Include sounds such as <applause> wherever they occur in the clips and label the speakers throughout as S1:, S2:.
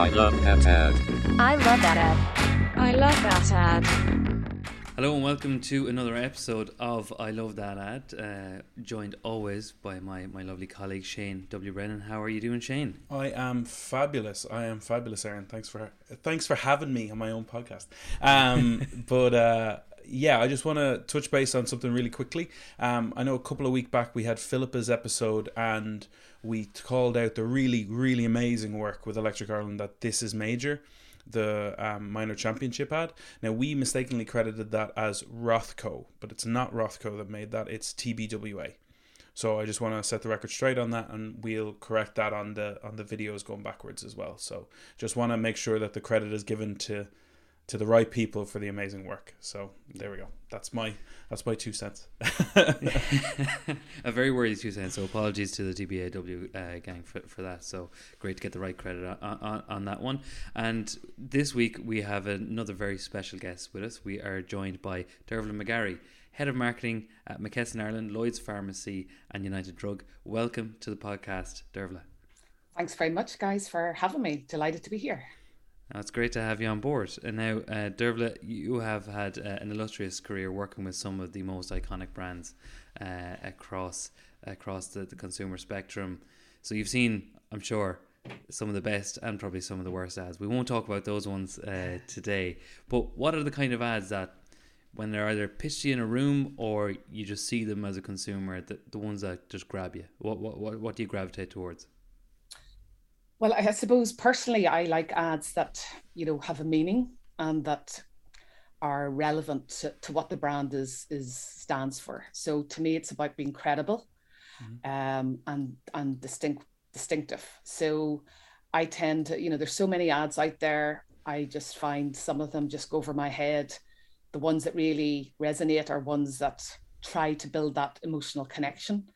S1: I love that ad.
S2: I love that ad.
S3: I love that ad.
S4: Hello and welcome to another episode of I Love That Ad. Uh, joined always by my, my lovely colleague Shane W. Brennan. How are you doing, Shane?
S5: I am fabulous. I am fabulous, Aaron. Thanks for thanks for having me on my own podcast. Um, <laughs> but uh, yeah, I just want to touch base on something really quickly. Um, I know a couple of weeks back we had Philippa's episode and we called out the really really amazing work with Electric Ireland that this is major the um, minor championship ad. Now we mistakenly credited that as Rothco, but it's not Rothco that made that. It's TBWA. So I just want to set the record straight on that, and we'll correct that on the on the videos going backwards as well. So just want to make sure that the credit is given to to the right people for the amazing work. So there we go. That's my that's my two cents. <laughs>
S4: a very worthy two cents. So apologies to the DBAW uh, gang for, for that. So great to get the right credit on, on, on that one. And this week we have another very special guest with us. We are joined by Dervla McGarry, Head of Marketing at McKesson Ireland, Lloyd's Pharmacy, and United Drug. Welcome to the podcast, Dervla.
S6: Thanks very much, guys, for having me. Delighted to be here.
S4: It's great to have you on board. And now, uh, Dervla, you have had uh, an illustrious career working with some of the most iconic brands uh, across across the, the consumer spectrum. So you've seen, I'm sure, some of the best and probably some of the worst ads. We won't talk about those ones uh, today. But what are the kind of ads that, when they're either pitched in a room or you just see them as a consumer, the, the ones that just grab you? What, what, what, what do you gravitate towards?
S6: Well, I suppose personally, I like ads that you know have a meaning and that are relevant to, to what the brand is is stands for. So to me, it's about being credible, mm-hmm. um, and and distinct distinctive. So I tend to, you know, there's so many ads out there. I just find some of them just go over my head. The ones that really resonate are ones that try to build that emotional connection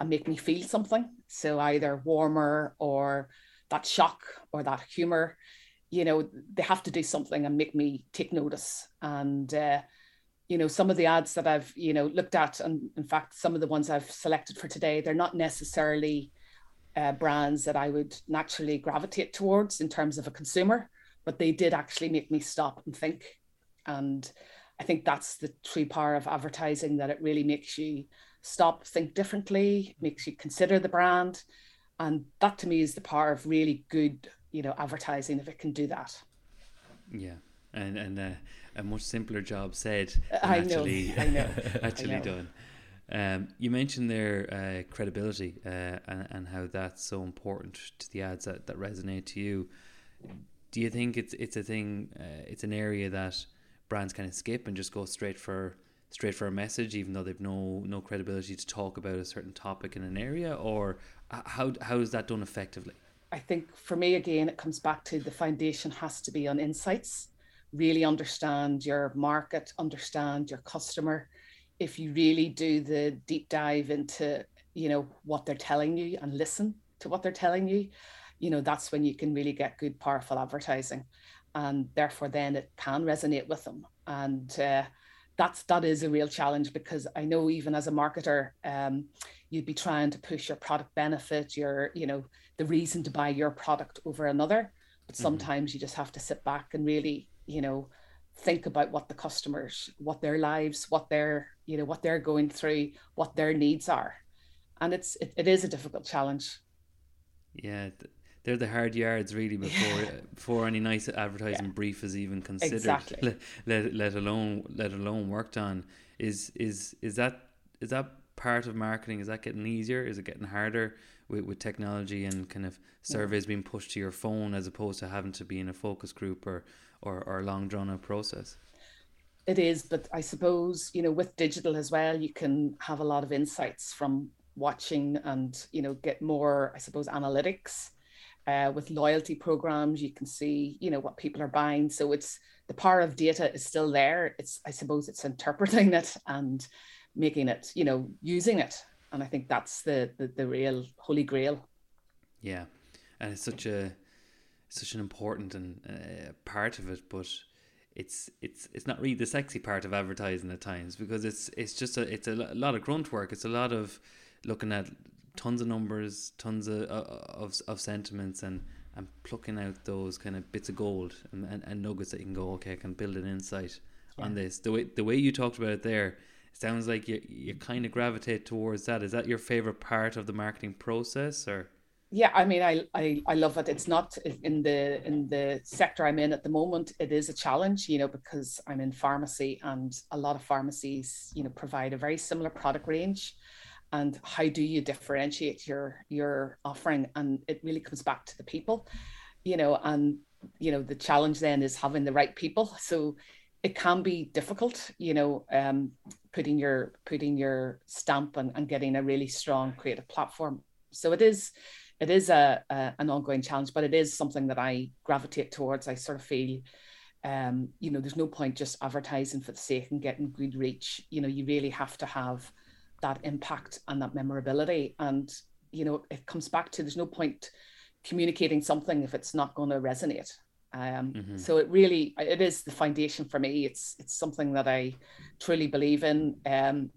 S6: and make me feel something. So either warmer or that shock or that humor you know they have to do something and make me take notice. And uh, you know some of the ads that i've you know looked at and in fact some of the ones i've selected for today they're not necessarily uh, brands that i would naturally gravitate towards in terms of a consumer but they did actually make me stop and think. And i think that's the true power of advertising that it really makes you stop think differently makes you consider the brand and that to me is the power of really good you know advertising if it can do that.
S4: Yeah. And and uh, a much simpler job said
S6: I
S4: actually
S6: know, I know, <laughs> <laughs>
S4: actually
S6: I know.
S4: done. Um, you mentioned their uh, credibility uh, and, and how that's so important to the ads that, that resonate to you. Do you think it's it's a thing uh, it's an area that brands kind of skip and just go straight for straight for a message even though they've no no credibility to talk about a certain topic in an area or how how is that done effectively?
S6: I think for me again, it comes back to the foundation has to be on insights. Really understand your market, understand your customer. If you really do the deep dive into you know what they're telling you and listen to what they're telling you, you know that's when you can really get good, powerful advertising, and therefore then it can resonate with them. And uh, that's that is a real challenge because I know even as a marketer, um, you'd be trying to push your product benefit, your you know the reason to buy your product over another. But mm-hmm. sometimes mm-hmm. you just have to sit back and really you know think about what the customers, what their lives, what their you know what they're going through, what their needs are, and it's it, it is a difficult challenge.
S4: Yeah. They're the hard yards really before yeah. before any nice advertising yeah. brief is even considered
S6: exactly.
S4: let, <laughs> let, let alone let alone worked on is is is that is that part of marketing is that getting easier is it getting harder with, with technology and kind of surveys being pushed to your phone as opposed to having to be in a focus group or or, or a long drawn out process
S6: it is but i suppose you know with digital as well you can have a lot of insights from watching and you know get more i suppose analytics uh, with loyalty programs you can see you know what people are buying so it's the power of data is still there it's i suppose it's interpreting it and making it, you know, using it. And I think that's the the, the real holy grail.
S4: Yeah, and it's such a such an important and uh, part of it, but it's it's it's not really the sexy part of advertising at times because it's it's just a it's a lot of grunt work. It's a lot of looking at tons of numbers, tons of uh, of, of sentiments, and and plucking out those kind of bits of gold and, and, and nuggets that you can go, okay, I can build an insight yeah. on this. The way the way you talked about it there, it sounds like you you kind of gravitate towards that. Is that your favorite part of the marketing process, or?
S6: Yeah, I mean, I, I I love it. It's not in the in the sector I'm in at the moment. It is a challenge, you know, because I'm in pharmacy, and a lot of pharmacies, you know, provide a very similar product range and how do you differentiate your your offering? And it really comes back to the people you know and you know the challenge then is having the right people. So it can be difficult you know um, putting your putting your stamp and, and getting a really strong creative platform. So it is it is a, a, an ongoing challenge but it is something that i gravitate towards. I sort of feel um, you know there's no point just advertising for the sake and getting good reach. You know you really have to have that impact and that memorability. And, you know, it comes back to there's no point communicating something if it's not going to resonate. Um, mm-hmm. So it really it is the foundation for me. It's it's something that I truly believe in. Um,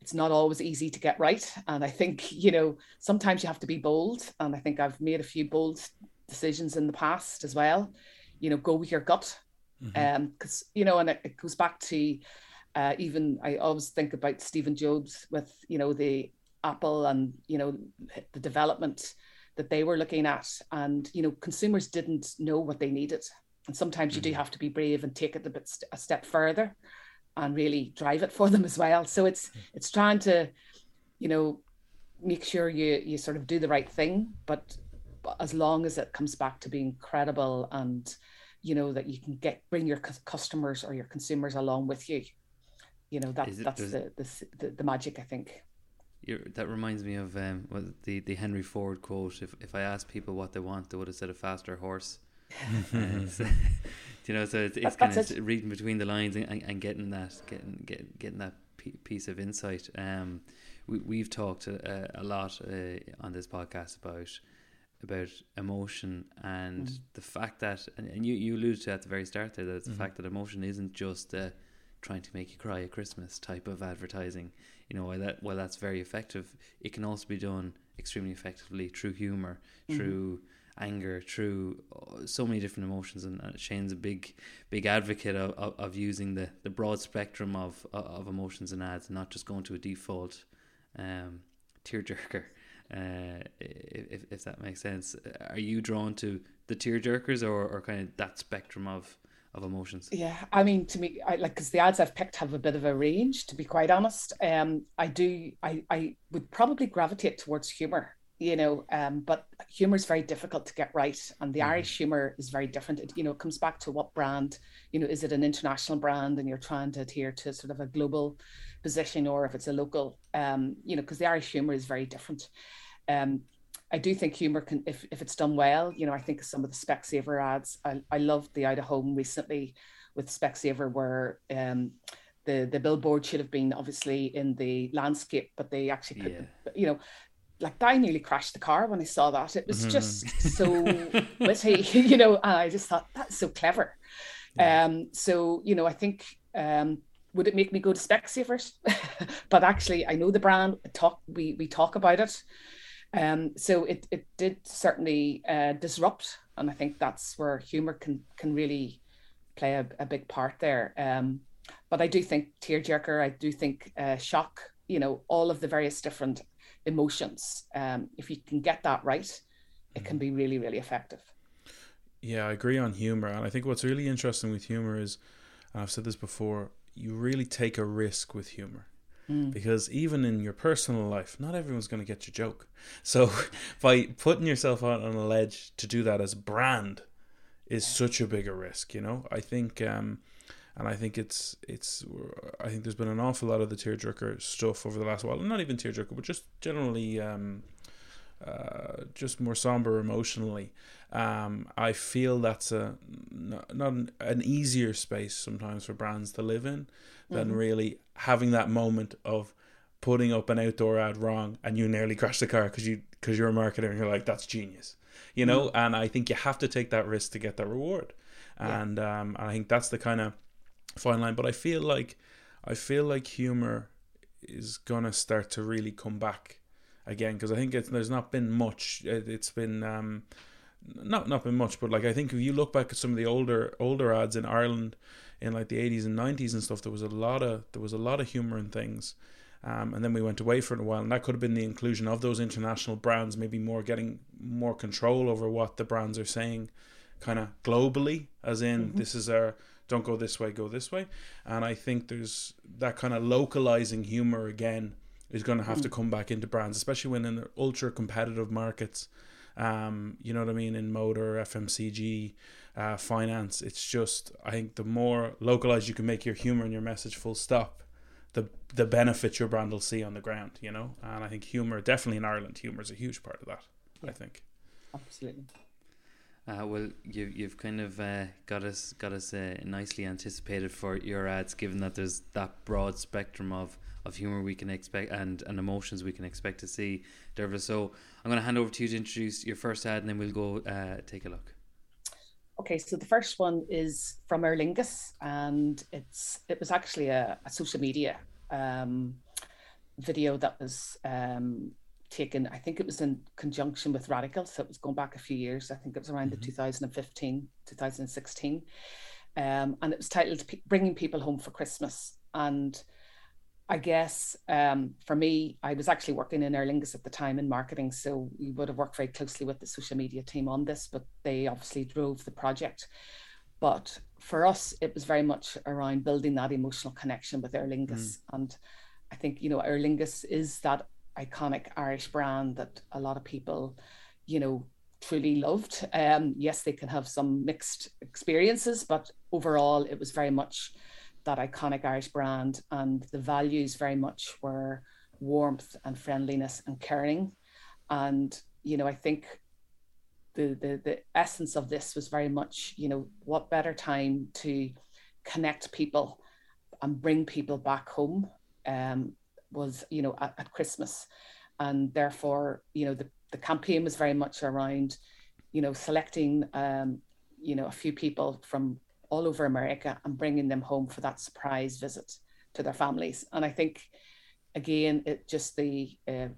S6: it's not always easy to get right, and I think you know sometimes you have to be bold. And I think I've made a few bold decisions in the past as well. You know, go with your gut, because mm-hmm. um, you know, and it, it goes back to uh, even I always think about Stephen Jobs with you know the Apple and you know the development that they were looking at, and you know consumers didn't know what they needed, and sometimes you do mm-hmm. have to be brave and take it a bit a step further, and really drive it for them as well. So it's it's trying to, you know, make sure you you sort of do the right thing, but as long as it comes back to being credible and you know that you can get bring your customers or your consumers along with you you know that it, that's the, the, the magic I think.
S4: that reminds me of um, the the Henry Ford quote. If if I asked people what they want, they would have said a faster horse. <laughs> uh, so, <laughs> you know, so it's, it's kind of it. reading between the lines and, and, getting that getting getting getting that piece of insight. Um, we we've talked a, a lot uh, on this podcast about about emotion and mm. the fact that and, and you you alluded to at the very start there that it's mm-hmm. the fact that emotion isn't just uh, trying to make you cry at Christmas type of advertising. You know, while that while that's very effective, it can also be done extremely effectively through humor, mm-hmm. through anger, through uh, so many different emotions. And Shane's a big, big advocate of, of, of using the, the broad spectrum of of emotions in ads, and not just going to a default um, tearjerker. Uh, if if that makes sense, are you drawn to the tearjerkers or, or kind of that spectrum of of emotions.
S6: Yeah, I mean, to me, I like because the ads I've picked have a bit of a range. To be quite honest, um, I do, I, I would probably gravitate towards humor, you know, um, but humor is very difficult to get right, and the mm. Irish humor is very different. It, you know, it comes back to what brand, you know, is it an international brand, and you're trying to adhere to sort of a global position, or if it's a local, um, you know, because the Irish humor is very different. Um, I do think humor can, if, if it's done well, you know, I think some of the Specsavers ads, I, I loved the out of home recently with Specsavers where um, the, the billboard should have been obviously in the landscape, but they actually put, yeah. the, you know, like I nearly crashed the car when I saw that. It was mm-hmm. just so witty, <laughs> you know, and I just thought that's so clever. Yeah. Um, so, you know, I think, um, would it make me go to Specsavers? <laughs> but actually, I know the brand. Talk we we talk about it. Um, so it it did certainly uh, disrupt, and I think that's where humor can can really play a, a big part there. Um, but I do think tearjerker, I do think uh, shock, you know, all of the various different emotions. Um, if you can get that right, it can be really really effective.
S5: Yeah, I agree on humor, and I think what's really interesting with humor is, I've said this before, you really take a risk with humor. Mm. Because even in your personal life, not everyone's going to get your joke. So <laughs> by putting yourself out on a ledge to do that as brand is such a bigger risk, you know? I think um and I think it's it's I think there's been an awful lot of the tearjerker stuff over the last while. Not even tearjerker, but just generally um uh, just more somber emotionally. Um, I feel that's a not, not an, an, easier space sometimes for brands to live in than mm-hmm. really having that moment of putting up an outdoor ad wrong and you nearly crash the car because you because you're a marketer and you're like that's genius, you know. Mm-hmm. And I think you have to take that risk to get that reward, yeah. and um, I think that's the kind of fine line. But I feel like I feel like humor is gonna start to really come back again because I think it's, there's not been much. It, has been um, not not been much, but like I think if you look back at some of the older older ads in Ireland in like the eighties and nineties and stuff, there was a lot of there was a lot of humor in things. Um, and then we went away for a while, and that could have been the inclusion of those international brands, maybe more getting more control over what the brands are saying, kind of globally, as in mm-hmm. this is our don't go this way, go this way. And I think there's that kind of localizing humor again is going to have mm. to come back into brands, especially when in ultra competitive markets. Um, you know what I mean in motor, FMCG, uh, finance. It's just I think the more localized you can make your humor and your message, full stop, the the benefit your brand will see on the ground. You know, and I think humor definitely in Ireland, humor is a huge part of that. Yeah. I think.
S6: Absolutely.
S4: Uh, well, you you've kind of uh, got us got us uh, nicely anticipated for your ads, given that there's that broad spectrum of, of humor we can expect and, and emotions we can expect to see, Dervla. So I'm going to hand over to you to introduce your first ad, and then we'll go uh, take a look.
S6: Okay, so the first one is from Aer Lingus, and it's it was actually a, a social media um, video that was um, taken, I think it was in conjunction with Radical. So it was going back a few years. I think it was around mm-hmm. the 2015, 2016. Um, and it was titled Bringing People Home for Christmas. And I guess um, for me, I was actually working in Aer Lingus at the time in marketing. So we would have worked very closely with the social media team on this, but they obviously drove the project. But for us, it was very much around building that emotional connection with Aer Lingus. Mm. And I think, you know, Aer Lingus is that iconic Irish brand that a lot of people, you know, truly loved. Um, yes, they can have some mixed experiences, but overall, it was very much that iconic Irish brand, and the values very much were warmth and friendliness and caring. And you know, I think the the the essence of this was very much, you know, what better time to connect people and bring people back home um, was you know at, at Christmas, and therefore you know the the campaign was very much around you know selecting um, you know a few people from all over America and bringing them home for that surprise visit to their families. And I think again it just the uh,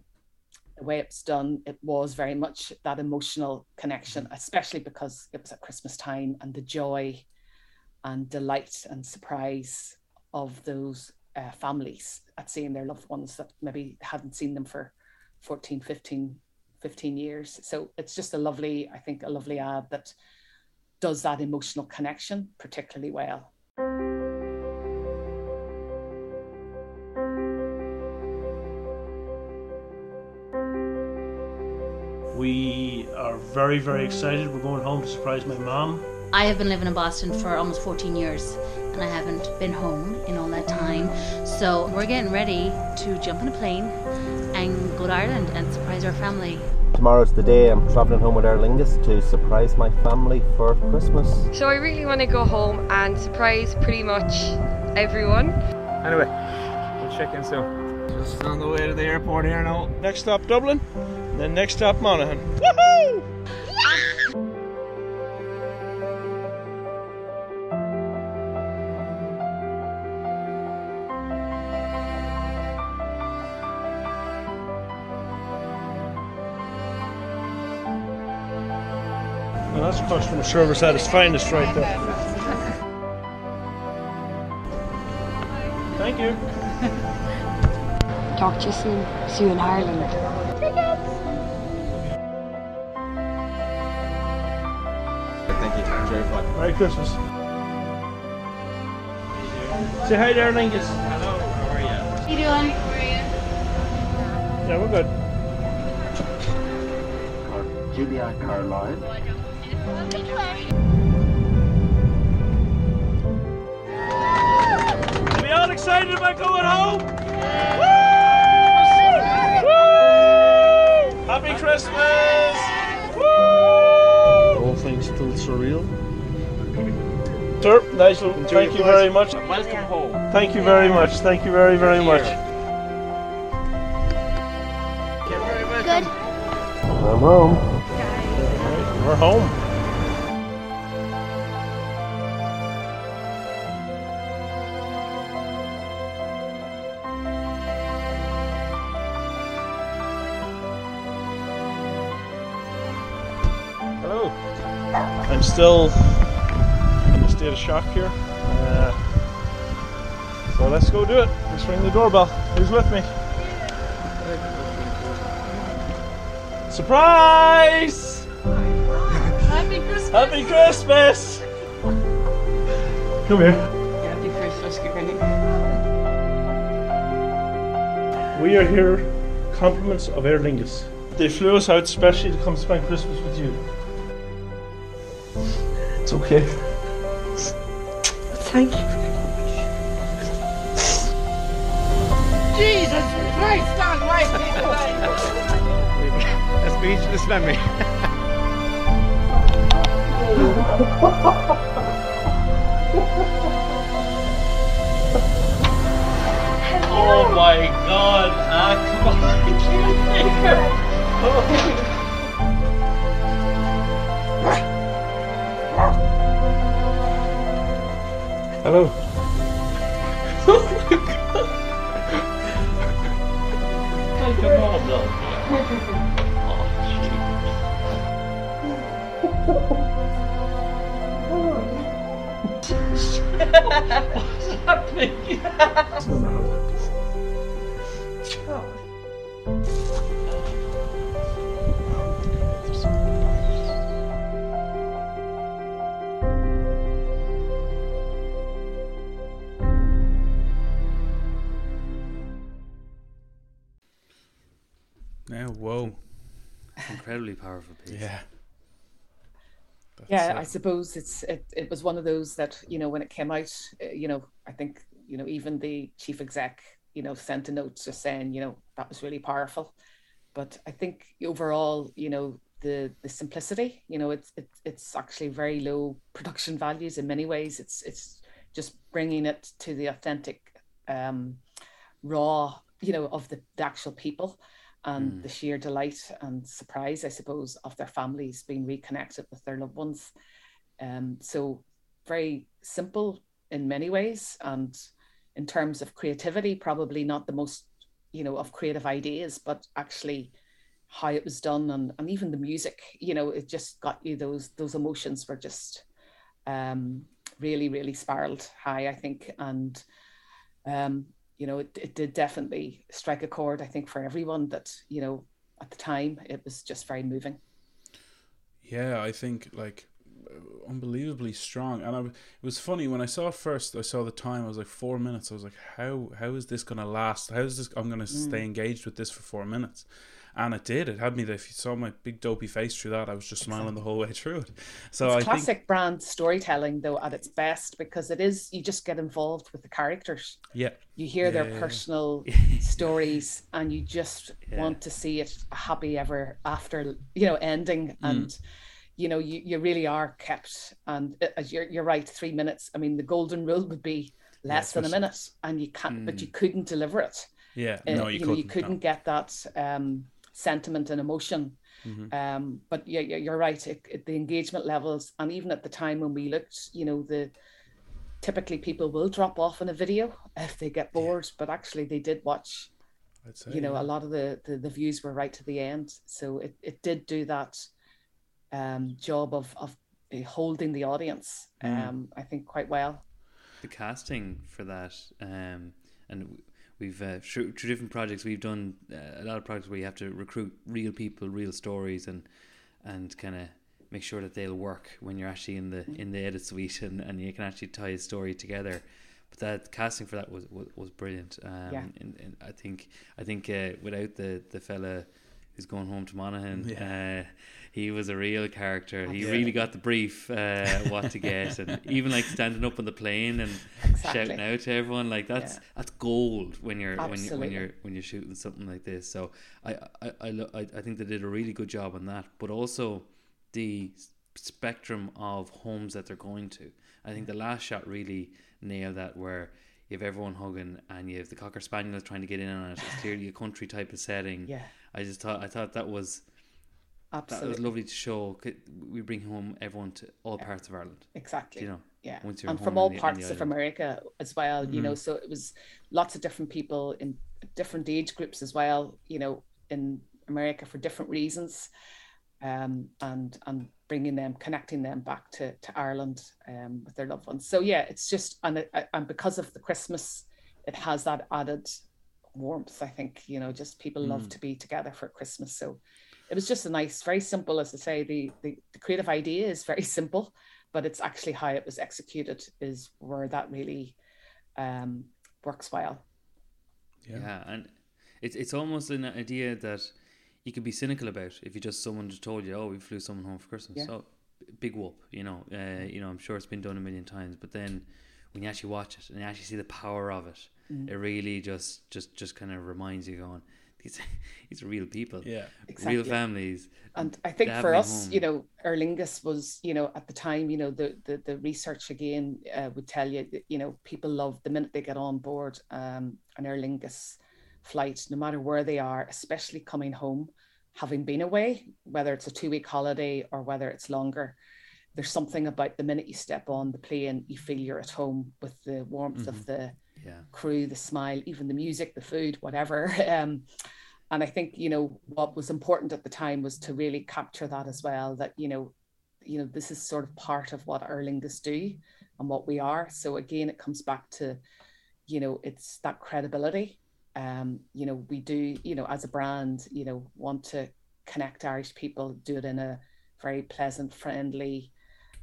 S6: the way it's done, it was very much that emotional connection, especially because it was at Christmas time and the joy and delight and surprise of those uh, families at seeing their loved ones that maybe hadn't seen them for 14 15 15 years so it's just a lovely i think a lovely ad that does that emotional connection particularly well
S1: we are very very excited we're going home to surprise my mom
S3: I have been living in Boston for almost 14 years and I haven't been home in all that time. So we're getting ready to jump on a plane and go to Ireland and surprise our family.
S7: Tomorrow's the day I'm travelling home with Aer Lingus to surprise my family for Christmas.
S8: So I really want to go home and surprise pretty much everyone.
S9: Anyway, we'll check in soon. Just on the way to the airport here now. Next stop Dublin, then next stop Monaghan. Woohoo! Customer service at its finest right there. Thank you.
S10: Talk to you soon. See you in Ireland.
S9: Thank you. Enjoy fun.
S1: Merry Christmas. Say hi there, Lingus.
S9: Hello, how are you?
S3: How you doing? How are
S1: you? Yeah, we're good.
S7: Julia Caroline.
S1: Are we all excited about going home? Woo! Woo! Happy Christmas! Woo!
S9: Whole thing's still surreal.
S1: Sir, Nigel, thank you very much.
S9: Welcome home.
S1: Thank you very much. Thank you very, very much.
S3: Good.
S7: I'm home.
S1: We're home.
S9: I'm still in a state of shock here. Uh, so let's go do it. Let's ring the doorbell. Who's with me? Surprise!
S3: Happy Christmas!
S9: Happy Christmas! Come here.
S6: Happy Christmas, Granny.
S1: We are here, compliments of Aer Lingus. They flew us out specially to come spend Christmas with you.
S11: A speechless memory.
S1: Oh my god, ah, Hello. Like a model. Oh, What's happening?
S5: Now, whoa.
S4: Incredibly powerful piece.
S5: Yeah.
S6: Yeah
S5: uh,
S6: i suppose it's it, it was one of those that you know when it came out uh, you know i think you know even the chief exec you know sent a note just saying you know that was really powerful. But i think overall you know the the simplicity you know it's it's it's actually very low production values in many ways. It's it's just bringing it to the authentic um raw you know of the, the actual people and
S4: Mm.
S6: the sheer delight and surprise, I suppose, of their families being reconnected with their loved ones. Um, so very simple in many ways, and in terms of creativity, probably not the most, you know, of creative ideas, but actually how it was done and, and even the music, you know, it just got you those those emotions were just um, really, really spiraled high, I think, and um, you know, it, it did definitely strike a chord, I think, for everyone that, you know, at the time it was just very moving.
S5: Yeah, I think like uh, unbelievably strong. And I, it was funny when I saw it first. I saw the time. I was like four minutes. I was like, how how is this gonna last? How is this? I'm gonna stay engaged with this for four minutes. And it did. It had me. If you saw my big dopey face through that, I was just smiling the whole way through it. So
S6: it's
S5: I
S6: classic
S5: think,
S6: brand storytelling, though, at its best, because it is you just get involved with the characters.
S5: yeah,
S6: You hear
S5: Yeah,
S6: their
S5: yeah, <laughs> yeah.
S6: personal stories, and you just want to see it happy ever after, you know, ending.
S5: Mm.
S6: And you know, you, you really are kept. And uh, as you're you're right, three minutes. I mean, the golden rule would be less than a minute, and you can't, but you
S5: Mm.
S6: couldn't deliver it.
S5: yeah.
S6: Uh,
S5: no, you,
S6: know,
S5: couldn't.
S6: you couldn't get that um, sentiment and emotion.
S5: Mhm.
S6: Um, but yeah, yeah, you're right. It, it- the engagement levels, and even at the time when we looked, you know, the typically people will drop off in a video if they get bored, but actually they did watch.
S5: I'd say,
S6: You know,
S5: yeah.
S6: a lot of the, the the views were right to the end, so it, it did do that um, job of of uh, holding the audience.
S4: Mm.
S6: Um, I think quite well.
S4: the casting for that um and we've uh, through, through different projects we've done uh, a lot of projects where you have to recruit real people real stories and and kind of make sure that they'll work when you're actually in the in the edit suite and, and you can actually tie a story together but that casting for that was was, was brilliant um
S6: Yeah.
S4: and, and i think i think uh, without the the fella who's going home to Monaghan. Uh, he was a real character. He
S5: Yeah.
S4: really got the brief uh, what to get and <laughs> even like standing up on the plane and
S6: Exactly.
S4: shouting out to everyone like that's that's gold when you're when you when you're when you're shooting something like this. So I I, I, lo- I I think they did a really good job on that but also the spectrum of homes that they're going to. I think the last shot really nailed that where you have everyone hugging and you have the cocker spaniel trying to get in on it. It's clearly a country type of setting.
S6: Yeah.
S4: I just thought I thought that was Absolutely. that was lovely to show. We bring home everyone to all parts of Ireland.
S6: Exactly.
S4: You know,
S6: yeah,
S4: once you're
S6: and from all
S4: the-
S6: parts of. America as well. You know,
S4: Mhm.
S6: so it was lots of different people in different age groups as well. You know, in America for different reasons, um, and and bringing them, connecting them back to to Ireland um, with their loved ones. So yeah, it's just and it, and because of the Christmas, it has that added warmth. I think you know, just people love
S5: Mm.
S6: to be together for Christmas. So it was just a nice, very simple, as I say. The the, the creative idea is very <laughs> simple, but it's actually how it was executed is where that really um, works well.
S4: Yeah. and it's it's almost an idea that you could be cynical about if you just someone just told you, oh, we flew someone home for Christmas.
S6: Yeah.
S4: So big whoop, you know. Uh, you know, I'm sure it's been done a million times, but then when you actually watch it and you actually see the power of it,
S6: Mm.
S4: it really just just just kind of reminds you, going, these <laughs> these are real people,
S5: Yeah.
S6: Exactly.
S4: real families.
S6: And I think for us,
S4: home.
S6: you know, Aer Lingus was, you know, at the time, you know, the the, the research again uh, would tell you that, you know, people love the minute they get on board um, an Aer Lingus flight, no matter where they are, especially coming home, having been away, whether it's a two week holiday or whether it's longer. There's something about the minute you step on the plane, you feel you're at home with the warmth of the
S4: Yeah.
S6: crew, the smile, even the music, the food, whatever. <laughs> Um, and I think you know what was important at the time was to really capture that as well. That you know, you know, this is sort of part of what Aer Lingus do and what we are. So again, it comes back to, you know, it's that credibility. Um, you know, we do, you know, as a brand, you know, want to connect Irish people, do it in a very pleasant, friendly,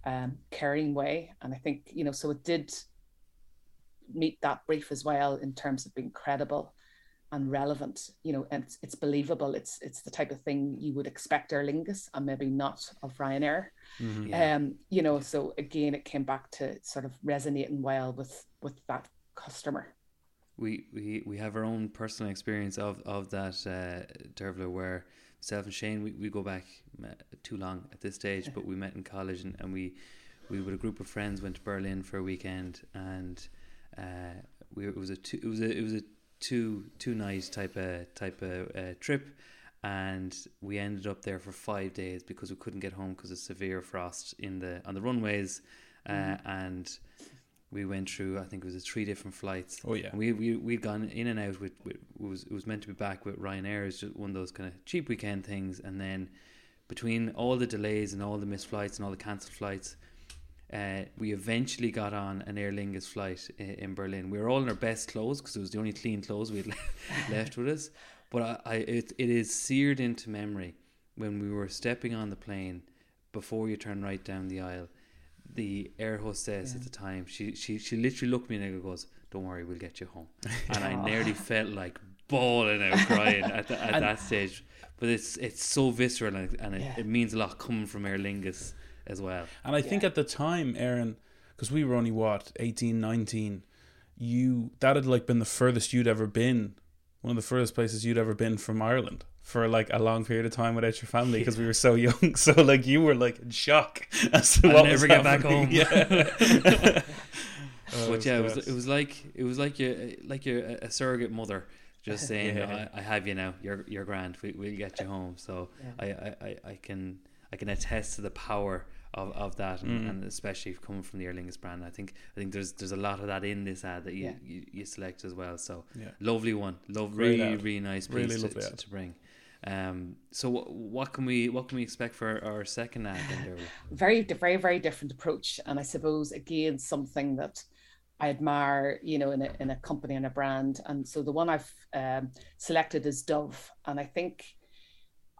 S6: um, caring way. And I think, you know, so it did meet that brief as well in terms of being credible and relevant you know and it's, it's believable it's it's the type of thing you would expect Aer Lingus and maybe not of Ryanair
S5: Mhm.
S4: Yeah.
S6: um you know so again it came back to sort of resonating well with with that customer
S4: we, we we have our own personal experience of of that uh, Dervla where self and Shane we, we go back uh, too long at this stage but we met in college and, and we we with a group of friends went to Berlin for a weekend and uh, we it was a two, it was a it was a two two night type of type of uh, trip and we ended up there for five days because we couldn't get home because of severe frost in the on the runways uh,
S5: Mhm.
S4: and we went through I think it was a three different flights
S5: Oh, yeah.
S4: we we we'd gone in and out with, with it was it was meant to be back with Ryanair it's just one of those kind of cheap weekend things and then between all the delays and all the missed flights and all the cancelled flights uh, we eventually got on an Aer Lingus flight in, in Berlin. We were all in our best clothes because it was the only clean clothes we had <laughs> left with us. But I, I it, it is seared into memory when we were stepping on the plane before you turn right down the aisle. The air hostess at the time, she, she she literally looked at me and goes, "Don't worry, we'll get you home." <laughs> And I nearly felt like bawling out crying at, the, at that stage. But it's it's so visceral and, it, and it,
S5: Yeah.
S4: it means a lot coming from Aer Lingus as well.
S5: And I think at the time, Aaron, because we were only what 18, 19, you that had like been the furthest you'd ever been, one of the furthest places you'd ever been from Ireland for like a long period of time without your family because we were so young. <laughs> So like you were like in shock <laughs> as to
S4: I'll
S5: what
S4: never
S5: was
S4: get back
S5: happening.
S4: home.
S5: Yeah. <laughs> Oh,
S4: but yeah, it was it was like it was like you like you're a a surrogate mother just saying,
S5: Yeah.
S4: I, "I have you now. You're you're grand. We, we'll get you home." So I, I, I, I can I can attest to the power of, of that, and,
S5: Mm.
S4: and especially coming from the Aer Lingus brand. I think I think there's there's a lot of that in this ad that you,
S6: Yeah.
S4: you, you select as well. So
S5: Yeah.
S4: lovely one, love
S5: Great
S4: really
S5: ad.
S4: really nice piece
S5: Really
S4: to, to, to bring. Um, so what, what can we what can we expect for our second ad? Then, <sighs>
S6: very very very different approach and i suppose again something that i admire you know in a, in a company and a brand and so the one i've um, selected is dove and i think I-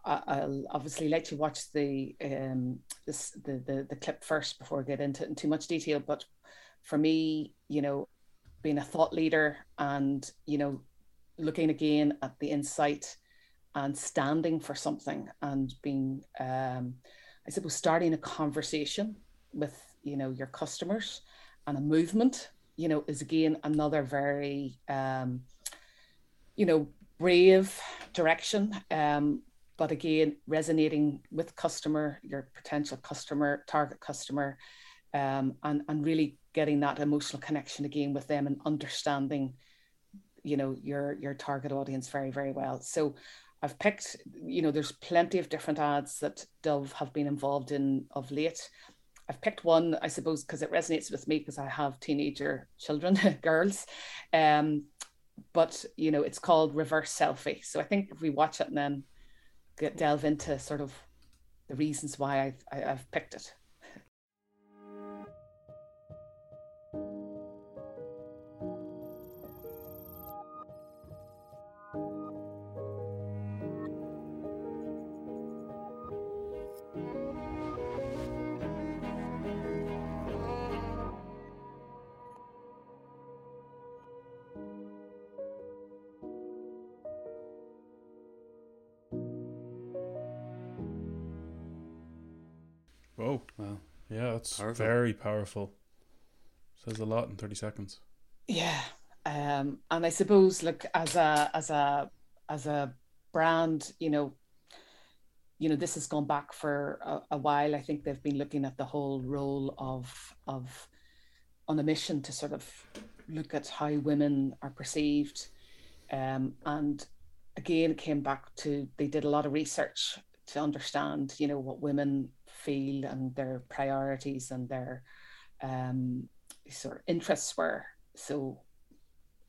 S6: I'll obviously let you watch the um this the, the the clip first before I get into in too much detail. But for me, you know, being a thought leader and you know, looking again at the insight and standing for something and being um I suppose starting a conversation with you know your customers and a movement, you know, is again another very um you know brave direction um but again resonating with customer your potential customer target customer um and and really getting that emotional connection again with them and understanding you know your your target audience very very well so i've picked you know there's plenty of different ads that dove have been involved in of late I've picked one, I suppose, because it resonates with me because I have teenager children, <laughs> girls. Um, but you know, it's called reverse selfie. So I think if we watch it and then get delve into sort of the reasons why I've, I, I've picked it.
S5: That's
S4: Powerful.
S5: very powerful. Says a lot in 30 seconds.
S6: Yeah, um, and I suppose like as a as a as a brand, you know, you know this has gone back for a, a while. I think they've been looking at the whole role of of on a mission to sort of look at how women are perceived, um, and again it came back to they did a lot of research to understand, you know, what women feel and their priorities and their um, sort of interests were. So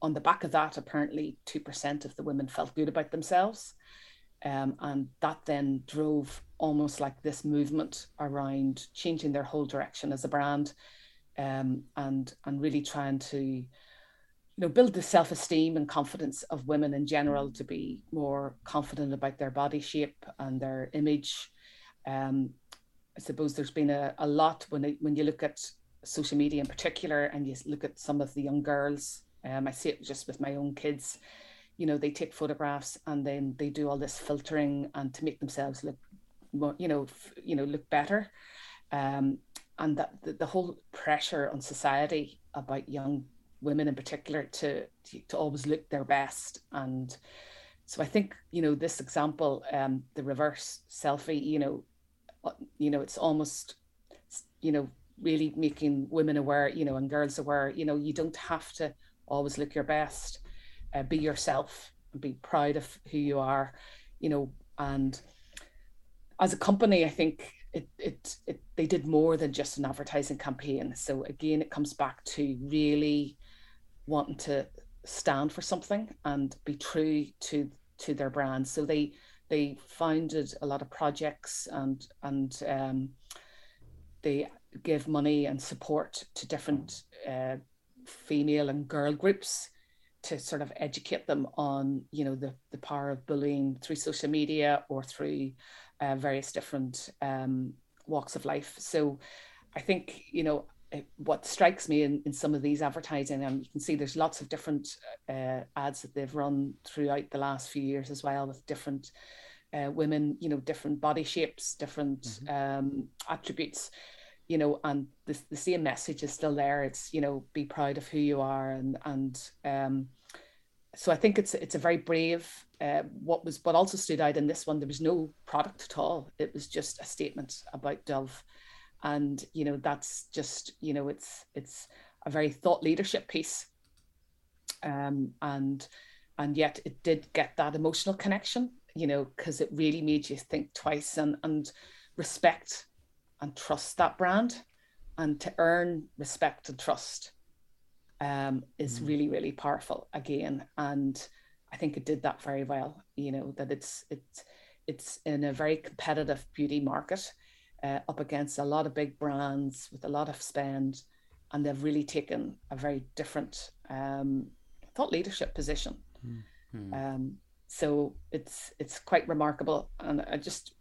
S6: on the back of that, apparently 2% of the women felt good about themselves. Um, and that then drove almost like this movement around changing their whole direction as a brand um, and, and really trying to you know, build the self-esteem and confidence of women in general to be more confident about their body shape and their image. Um, I suppose there's been a, a lot when it, when you look at social media in particular, and you look at some of the young girls. Um, I see it just with my own kids. You know, they take photographs and then they do all this filtering and to make themselves look more, you know, f- you know, look better. Um, and that the, the whole pressure on society about young women in particular to, to to always look their best and so i think you know this example um the reverse selfie you know you know it's almost you know really making women aware you know and girls aware you know you don't have to always look your best. Uh, be yourself and be proud of who you are you know and as a company i think it, it it they did more than just an advertising campaign. So again it comes back to really wanting to stand for something and be true to to their brand. So they they founded a lot of projects and and um, they give money and support to different uh, female and girl groups to sort of educate them on you know the the power of bullying through social media or through uh, various different um, walks of life. So i think you know what strikes me in, in some of these advertising and you can see there's lots of different uh, ads that they've run throughout the last few years as well with different uh, women you know different body shapes different um, attributes you know and the, the same message is still there it's you know be proud of who you are and and um, so I think it's it's a very brave. Uh, what was what also stood out in this one, there was no product at all. It was just a statement about Dove, and you know that's just you know it's it's a very thought leadership piece, um, and and yet it did get that emotional connection, you know, because it really made you think twice and and respect and trust that brand, and to earn respect and trust um, is really really powerful again. And i think it did that very well you know that it's it's it's in a very competitive beauty market uh, up against a lot of big brands with a lot of spend and they've really taken a very different um, thought leadership position. Um, so it's it's quite remarkable. And i just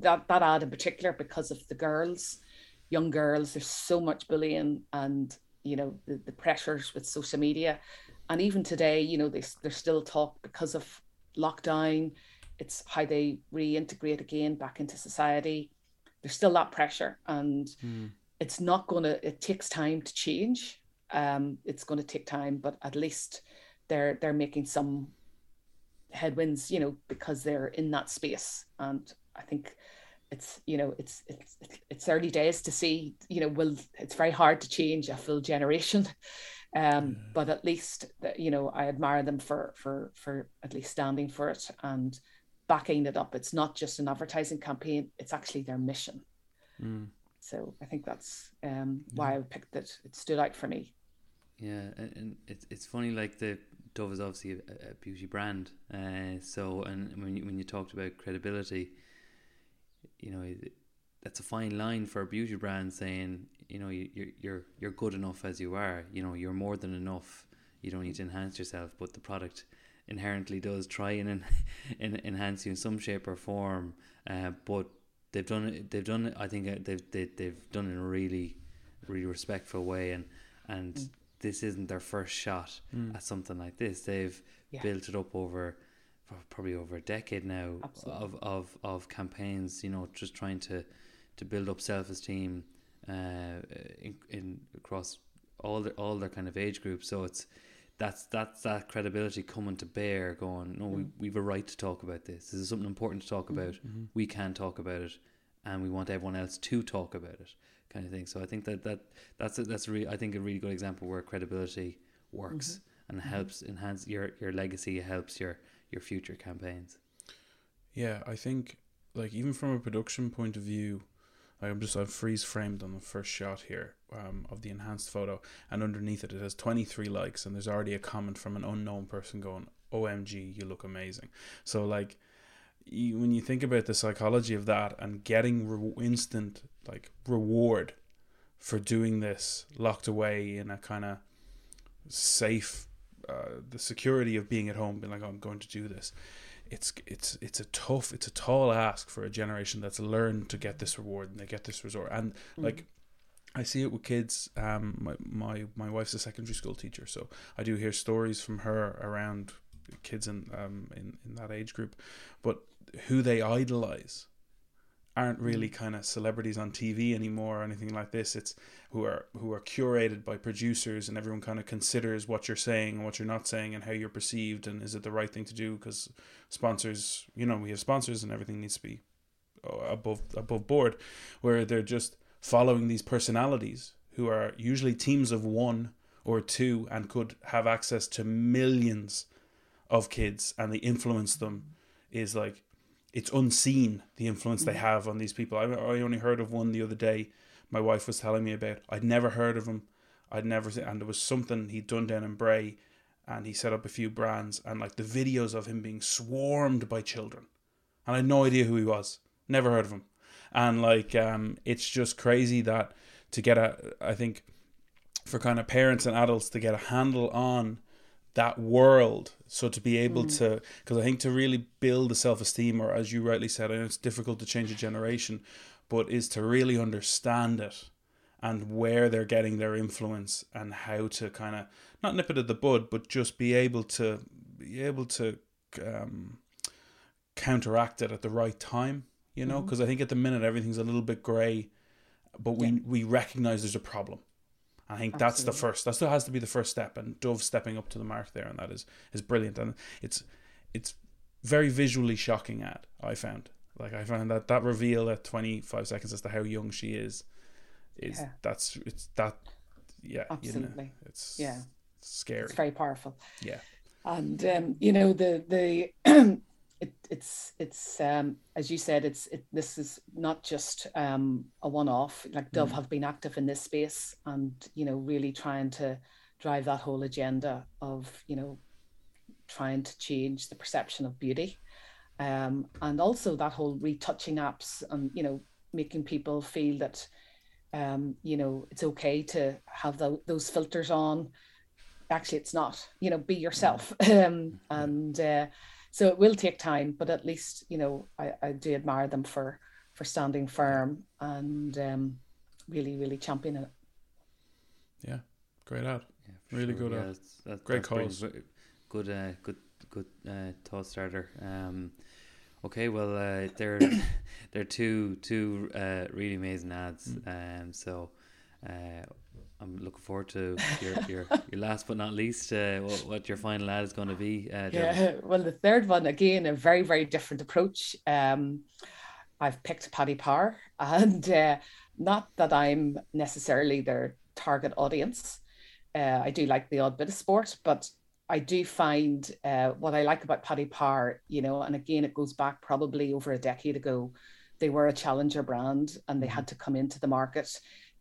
S6: that that ad in particular because of the girls young girls there's so much bullying and you know the, the pressures with social media. And even today you know they, there's still talk because of lockdown it's how they reintegrate again back into society there's still that pressure and it's not going to it takes time to change. Um it's going to take time but at least they're they're making some headwinds you know because they're in that space. And i think it's you know it's it's it's early days to see you know will it's very hard to change a full generation. <laughs> Um but at least you know i admire them for for for at least standing for it. And backing it up it's not just an advertising campaign it's actually their mission so i think that's um why i picked it it stood out for me
S4: Yeah, and, and it's it's funny like the Dove is obviously a, a beauty brand. Uh, so and when you, when you talked about credibility, you know, it- that's a fine line for a beauty brand saying you know you, you're you're you're good enough as you are. You know you're more than enough. You don't need to enhance yourself, but the product inherently does try and en- <laughs> en- enhance you in some shape or form. Uh, but they've done it. They've done it. I think uh, they've they, they've done it in a really really respectful way, and and
S6: Mm.
S4: this isn't their first shot
S5: Mm.
S4: at something like this. They've
S6: Yeah.
S4: built it up over probably over a decade now
S6: Absolutely.
S4: of, of of campaigns. You know, just trying to to build up self esteem uh, in, in across all their all their kind of age groups. So it's that's that's that credibility coming to bear. Going, no, we we've a right to talk about this. This is something important to talk about. Mm-hmm. We can talk about it, and we want everyone else to talk about it, kind of thing. So I think that that that's a, that's a really I think a really good example where credibility works mm-hmm. and mm-hmm. helps enhance your your legacy. Helps your your future campaigns.
S5: Yeah, I think like even from a production point of view, I'm just I've freeze framed on the first shot here um, of the enhanced photo, and underneath it it has 23 likes, and there's already a comment from an unknown person going, "OMG, you look amazing." So like, you, when you think about the psychology of that and getting re- instant like reward for doing this, locked away in a kind of safe, uh, the security of being at home, being like, "I'm going to do this." It's it's it's a tough it's a tall ask for a generation that's learned to get this reward and they get this resort. And like I see it with kids. Um my, my my wife's a secondary school teacher so I do hear stories from her around kids in um in, in that age group. But who they idolize aren't really kind of celebrities on TV anymore or anything like this. It's who are who are curated by producers and everyone kind of considers what you're saying and what you're not saying and how you're perceived and is it the right thing to do? Because sponsors, you know, we have sponsors and everything needs to be uh, above above board where they're just following these personalities who are usually teams of one or two and could have access to millions of kids and they influence them is like it's unseen the influence they have on these people. I, I only heard of one the other day. My wife was telling me about. I'd never heard of him. I'd never seen, and there was something he'd done down in Bray, and he set up a few brands, and like the videos of him being swarmed by children, and I had no idea who he was. Never heard of him, and like um, it's just crazy that to get a, I think, for kind of parents and adults to get a handle on that world so to be able
S6: Mm.
S5: to because i think to really build the self-esteem or as you rightly said i know it's difficult to change a generation but is to really understand it and where they're getting their influence and how to kind of not nip it at the bud but just be able to be able to um, counteract it at the right time you know because i think at the minute everything's a little bit gray but we
S6: Yeah.
S5: we recognize there's a problem I think that's the
S6: Absolutely.
S5: first. That still has to be the first step, and Dove stepping up to the mark there, and that is is brilliant, and it's it's very visually shocking. Ad I found like I found that that reveal at twenty five seconds as to how young she is is
S6: Yeah.
S5: that's it's that yeah you know,
S6: Absolutely.
S5: it's
S6: Yeah.
S5: scary
S6: It's very powerful.
S5: yeah
S6: and um, you know the the <clears throat> it, it's it's um, as you said it's it, this is not just um, a one-off like dove
S5: Mm.
S6: have been active in this space and you know really trying to drive that whole agenda of you know trying to change the perception of beauty. Um, and also that whole retouching apps and you know making people feel that um, you know it's okay to have tho- those filters on. Actually it's not you know be yourself. <laughs> Um, and uh, so it will take time but at least you know I, I do admire them for for standing firm and um, really really championing it
S5: yeah great ad
S4: Yeah,
S5: really
S4: sure.
S5: good
S4: Yeah,
S5: ad
S4: that's, that's,
S5: Great
S4: that's brilliant.
S5: calls.
S4: Good, uh, good, good uh, thought starter. Um, okay, well, uh, they're <coughs> they're two two uh, really amazing ads.
S5: Mm.
S4: Um, so uh, I'm looking forward to your <laughs> your, your last but not least uh, what, what your final ad is going to be. Uh,
S6: yeah well the third one again a very very different approach um, i've picked paddy power <laughs> and uh, not that i'm necessarily their target audience uh, i do like the odd bit of sport but I do find uh, what I like about Paddy Power, you know, and again, it goes back probably over a decade ago. They were a challenger brand and they had to come into the market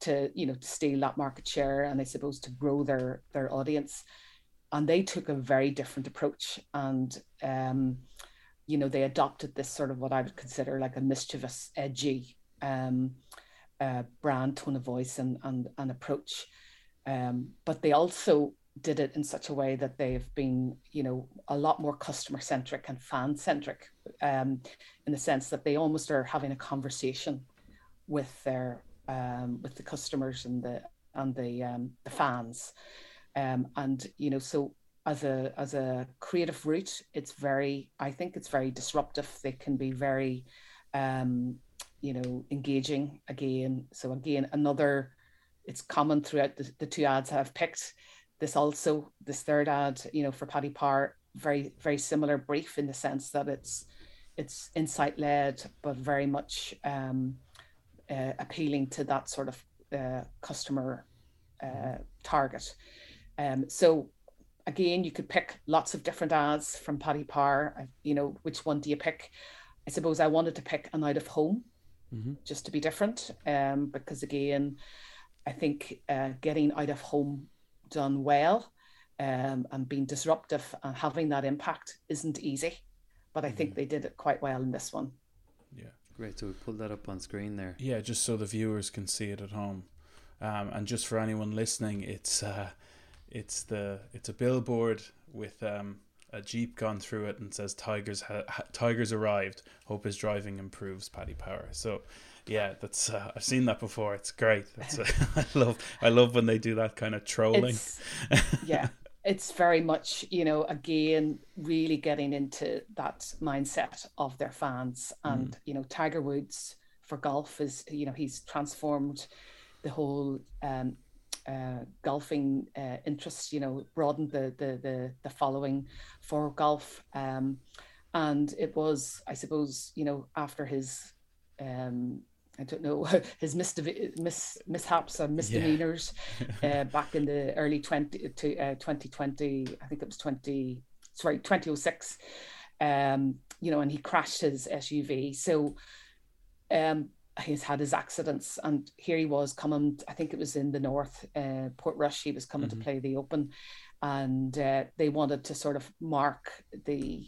S6: to, you know, to steal that market share and I suppose to grow their their audience. And they took a very different approach and, um, you know, they adopted this sort of what I would consider like a mischievous, edgy um, uh, brand tone of voice and and, and approach. Um, but they also did it in such a way that they've been, you know, a lot more customer centric and fan centric, um, in the sense that they almost are having a conversation with their um, with the customers and the and the um, the fans, um, and you know, so as a as a creative route, it's very, I think it's very disruptive. They can be very, um, you know, engaging again. So again, another, it's common throughout the, the two ads I've picked this also this third ad you know for paddy power very very similar brief in the sense that it's it's insight led but very much um, uh, appealing to that sort of uh, customer uh, target um, so again you could pick lots of different ads from paddy power you know which one do you pick i suppose i wanted to pick an out of home mm-hmm. just to be different um, because again i think uh, getting out of home done well um, and being disruptive and having that impact isn't easy. But I think mm. they did it quite well in this one.
S5: Yeah.
S4: Great. So we pulled that up on screen there.
S5: Yeah, just so the viewers can see it at home. Um, and just for anyone listening, it's uh, it's the it's a billboard with um, a jeep gone through it and says "Tigers ha- Tigers arrived. Hope his driving improves." Paddy Power. So yeah, that's uh, I've seen that before. It's great. It's, uh, <laughs> I love I love when they do that kind of trolling.
S6: It's, yeah, <laughs> it's very much you know again really getting into that mindset of their fans and mm. you know Tiger Woods for golf is you know he's transformed the whole um, uh, golfing uh, interest. You know, broadened the the the, the following for golf. Um, and it was, I suppose, you know, after his um, I don't know <laughs> his misdev- mis- mishaps and misdemeanors yeah. <laughs> uh, back in the early 20 to uh, 2020 I think it was 20 sorry 2006 um, you know and he crashed his SUV so um, he's had his accidents and here he was coming I think it was in the north uh, Portrush he was coming mm-hmm. to play the open and uh, they wanted to sort of mark the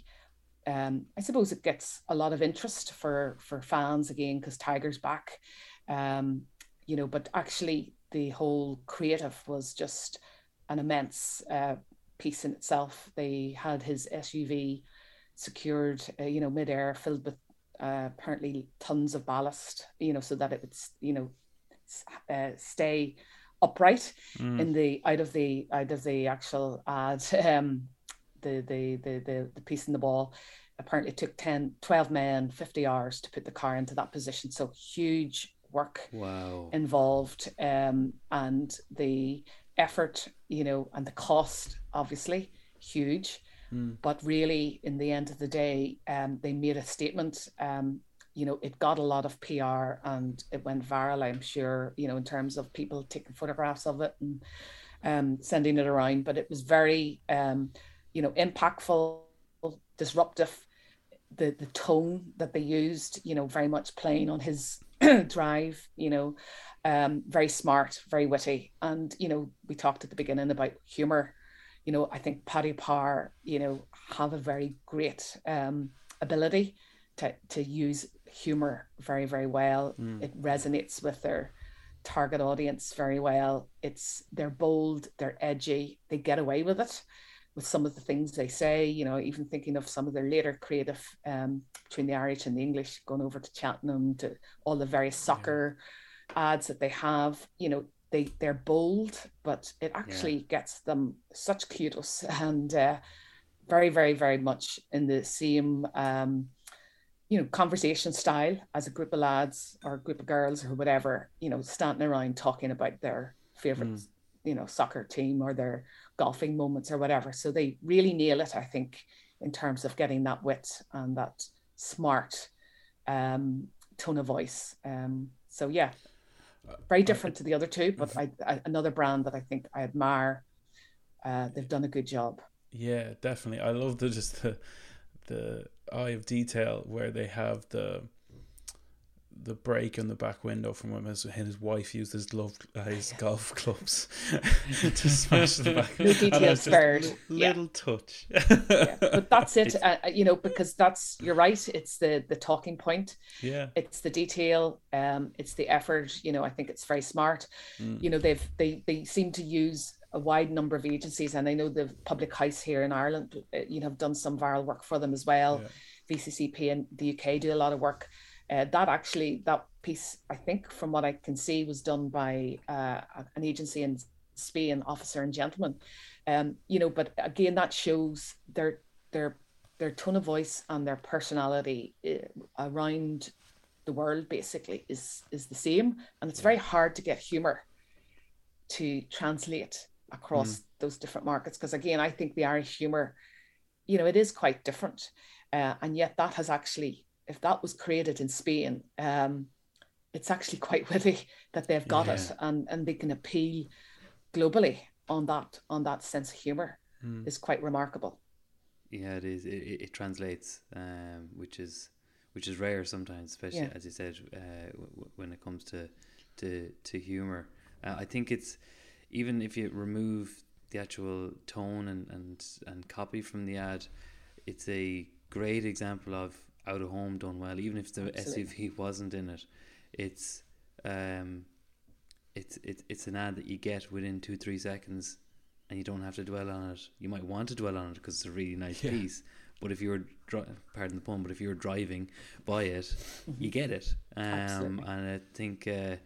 S6: um, I suppose it gets a lot of interest for for fans again because Tiger's back, um, you know. But actually, the whole creative was just an immense uh, piece in itself. They had his SUV secured, uh, you know, midair, filled with uh, apparently tons of ballast, you know, so that it would, you know, uh, stay upright mm. in the out of the out of the actual ad. <laughs> Um, the the the the, the piece in the ball apparently took 10 12 men 50 hours to put the car into that position so huge work
S4: wow.
S6: involved um, and the effort you know and the cost obviously huge mm. but really in the end of the day um, they made a statement um, you know it got a lot of pr and it went viral i'm sure you know in terms of people taking photographs of it and um, sending it around but it was very um, you know impactful disruptive the the tone that they used you know very much playing on his <clears throat> drive you know um very smart very witty. And you know we talked at the beginning about humor. You know i think paddy power you know have a very great um ability to to use humor very very well. Mm. it resonates with their target audience very well. It's they're bold they're edgy they get away with it with some of the things they say, you know, even thinking of some of their later creative um, between the Irish and the English, going over to Cheltenham to all the various soccer yeah. ads that they have, you know, they they're bold, but it actually yeah. gets them such kudos <laughs> and uh, very, very, very much in the same um, you know, conversation style as a group of lads or a group of girls or whatever, you know, standing around talking about their favorite, mm. you know, soccer team or their golfing moments or whatever. So they really nail it, I think, in terms of getting that wit and that smart um, tone of voice. Um, so yeah, very different to the other two, but I, I, another brand that I think I admire. Uh, they've done a good job.
S5: Yeah, definitely. I love the just the the eye of detail where they have the the break in the back window from when his, his wife used his glove uh, his golf clubs <laughs> to smash the back.
S6: No detail spared.
S5: Little,
S6: Yeah.
S5: touch.
S6: yeah. But that's it, <laughs> uh, uh, you know, because that's you're right. It's the the talking point.
S5: Yeah.
S6: It's the detail. Um, it's the effort. You know, I think it's very smart.
S5: Mm.
S6: You know, they've they they seem to use a wide number of agencies, and I know the Public House here in Ireland, uh, you know, have done some viral work for them as well. VCCP in the UK do a lot of work. Uh, that actually, that piece, I think, from what I can see, was done by uh, an agency in Spain, Officer and Gentleman. Um, you know, but again, that shows their their their tone of voice and their personality uh, around the world basically is is the same, and it's very hard to get humor to translate across
S11: Mm.
S6: those different markets because again, I think the Irish humor, you know, it is quite different, uh, and yet that has actually, if that was created in Spain, um, it's actually quite <laughs> witty that they've got it and and they can appeal globally on that on that sense of humor
S4: Mm.
S6: is quite remarkable.
S4: Yeah, it is. It, it, it translates, um, which is which is rare sometimes, especially
S6: Yeah.
S4: as you said, uh, w- when it comes to to to humor. Uh, I think it's even if you remove the actual tone and, and and copy from the ad, it's a great example of out of home done well. Even if the
S6: Absolutely.
S4: SUV wasn't in it, it's um, it's it's it's an ad that you get within two three seconds, and you don't have to dwell on it. You might want to dwell on it because it's a really nice
S5: Yeah.
S4: piece. But if you're, dri- pardon the pun, but if you're driving by it, you get it. Um, and I think uh,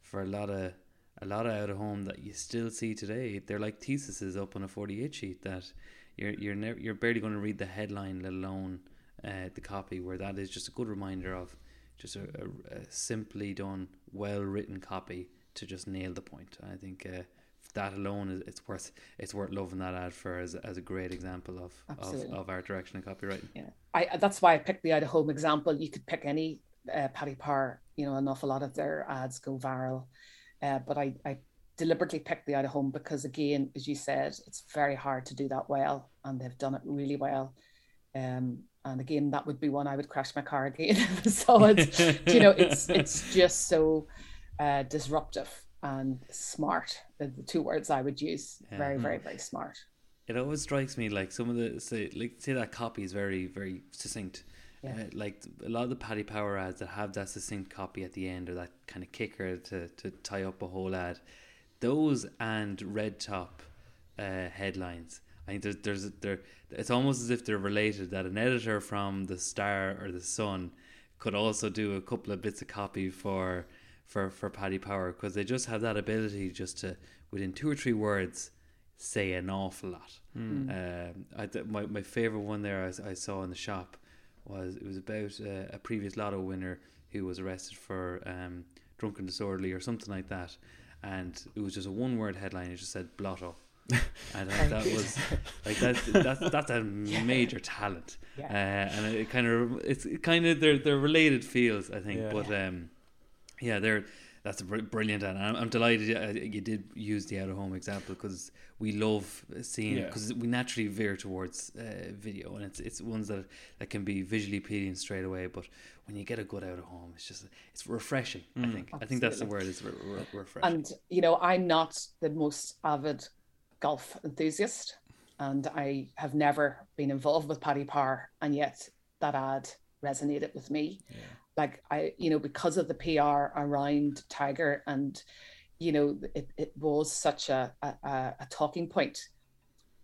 S4: for a lot of a lot of out of home that you still see today, they're like theses up on a forty-eight sheet that you're you're never you're barely going to read the headline, let alone uh, the copy. Where that is just a good reminder of just a, a, a simply done, well written copy to just nail the point. I think uh, that alone is it's worth it's worth loving that ad for as, as a great example of, of, of art direction and copywriting.
S6: Yeah, I that's why I picked the out of home example. You could pick any uh, Paddy Power. You know, an awful lot of their ads go viral, uh, but I I deliberately picked the out of home because again, as you said, it's very hard to do that well, and they've done it really well. Um, and again, that would be one I would crash my car again. <laughs> so it's you know, it's <laughs> it's just so uh, disruptive and smart. The, the two words I would use. Very,
S4: Yeah.
S6: very, very smart.
S4: It always strikes me like some of the say like say that copy is very very succinct.
S6: Yeah.
S4: Uh, like a lot of the Paddy Power ads that have that succinct copy at the end or that kind of kicker to, to tie up a whole ad, those and red top uh, headlines. I think there's there's there. It's almost as if they're related. That an editor from the Star or the Sun could also do a couple of bits of copy for for for Paddy Power because they just have that ability just to within two or three words say an awful lot.
S5: Mm.
S4: Um, I th- my my favorite one there I saw in the shop was it was about uh, a previous lotto winner who was arrested for um, drunken disorderly or something like that, and it was just a one word headline. It just said blotto. <laughs> and I, that was <laughs> like that's that's that's a major talent,
S6: Yeah.
S4: uh, and it kind of it's kind of they're they're related fields I think,
S5: Yeah.
S4: but um, yeah, they're that's a br- brilliant, and I'm, I'm delighted you, uh, you did use the out of home example because we love seeing
S5: Yeah.
S4: because we naturally veer towards uh, video, and it's it's ones that that can be visually appealing straight away. But when you get a good out of home, it's just it's refreshing. I
S5: Mm.
S4: think I think that's the word is re- re- refreshing.
S6: And you know, I'm not the most avid golf enthusiast, and I have never been involved with Paddy Power, and yet that ad resonated with me. Like I, you know, because of the PR around Tiger, and you know, it, it was such a, a a talking point.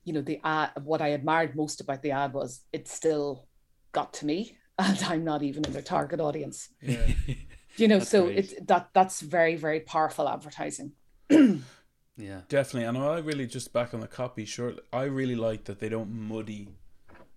S6: You know, the ad. What I admired most about the ad was it still got to me, <laughs> and I'm not even in their target audience.
S5: Yeah.
S6: You know,
S5: That's
S6: so
S5: great.
S6: it's that that's very very powerful advertising. <clears throat>
S4: yeah,
S5: Definitely. And I really just back on the copy, sure. I really like that they don't muddy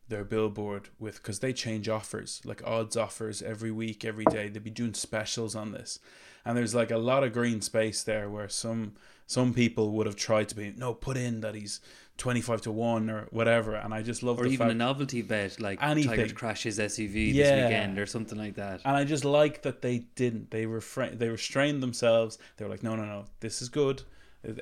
S5: their billboard with because they change offers, like odds offers every week, every day. They'd be doing specials on this. And there's like a lot of green space there where some some people would have tried to be no, put in that he's twenty five to one or whatever. And I just love
S4: or
S5: the
S4: even a novelty bet like
S5: Anything.
S4: Tiger crashes SUV
S5: Yeah.
S4: this weekend or something like that.
S5: And I just like that they didn't. They refrain. They restrained themselves. They were like, no, no, no. This is good.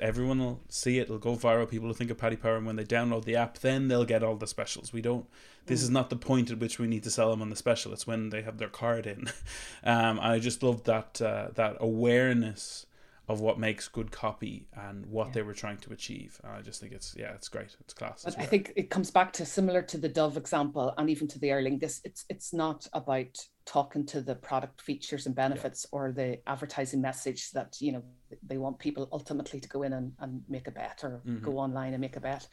S5: Everyone will see it. It'll go viral. People will think of Paddy Power, and when they download the app, then they'll get all the specials. We don't. This is not the point at which we need to sell them on the special. It's when they have their card in. <laughs> Um, I just love that uh, that awareness of what makes good copy and what they were trying to achieve. And I just think it's yeah, it's great. It's class.
S6: But I think it comes back to similar to the Dove example and even to the Aer Lingus. It's it's not about talking to the product features and benefits or the advertising message that you know they want people ultimately to go in and, and make a bet or
S5: Mhm.
S6: go online and make a bet.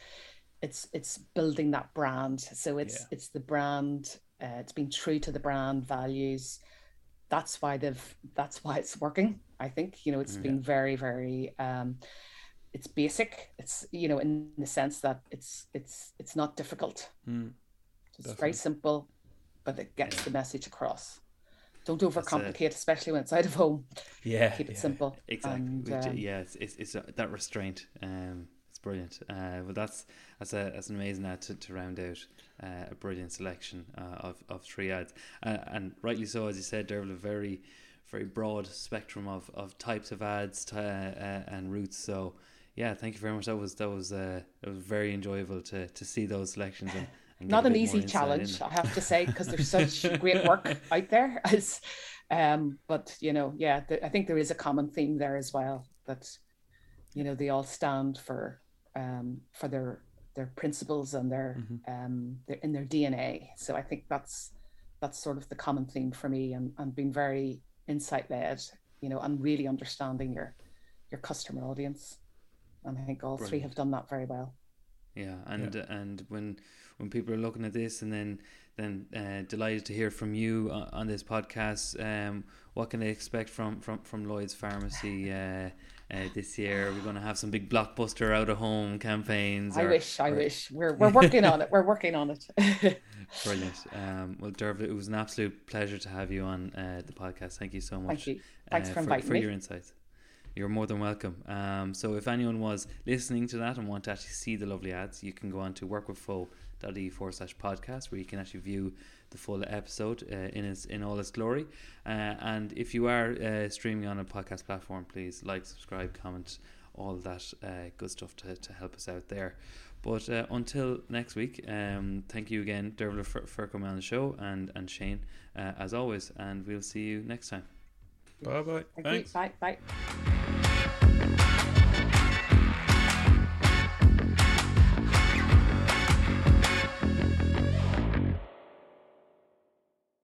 S6: It's it's building that brand. So it's
S5: Yeah.
S6: it's the brand. Uh, it's being true to the brand values. That's why they've. That's why it's working. I think you know it's
S5: Mm,
S6: been very very. Um, it's basic. It's you know in the sense that it's it's it's not difficult.
S5: Mm,
S6: It's very simple, but it gets the message across. Don't overcomplicate, especially when it's out of home.
S5: Yeah,
S6: keep it
S5: yeah.
S6: simple.
S4: Exactly.
S6: And, um,
S4: yeah, it's, it's, it's uh, that restraint. Um, brilliant. Uh, but that's that's a that's an amazing ad to, to round out uh, a brilliant selection uh, of of three ads, uh, and rightly so, as you said, Dervla, a very very broad spectrum of, of types of ads to, uh, and routes. So yeah, thank you very much. That was that was uh, it was very enjoyable to, to see those selections and. <laughs> and
S6: not an easy challenge, I have to say, because there's such <laughs> great work out there. <laughs> As, um, but you know, yeah, th- I think there is a common theme there as well. That you know they all stand for um, for their their principles and their um, their, in their DNA. So I think that's that's sort of the common theme for me, and and being very insight led, you know, and really understanding your your customer audience. And I think all three have done that very well.
S4: Yeah, and and when when people are looking at this, and then then uh, delighted to hear from you on, on this podcast. Um, what can they expect from from from Lloyd's Pharmacy <laughs> uh, uh, this year? We're going to have some big blockbuster out of home campaigns?
S6: I
S4: or-
S6: wish, I
S4: or-
S6: wish. We're <laughs> we're working on it. We're working on it. <laughs>
S4: Brilliant. Um, well, Derv, it was an absolute pleasure to have you on uh, the podcast. Thank you so much.
S6: you. Thanks
S4: uh,
S6: for inviting
S4: for
S6: me.
S4: your insights. You're more than welcome. Um, so if anyone was listening to that and want to actually see the lovely ads, you can go on to workwithfo.e forward slash podcast where you can actually view the full episode uh, in its in all its glory. Uh, and if you are uh, streaming on a podcast platform, please like, subscribe, comment, all that uh, good stuff to, to help us out there. But uh, until next week, um, thank you again, Dervla, for, for coming on the show, and, and Shane, uh, as always, and we'll see you next time.
S5: Bye bye.
S6: Thank you. Bye. Bye.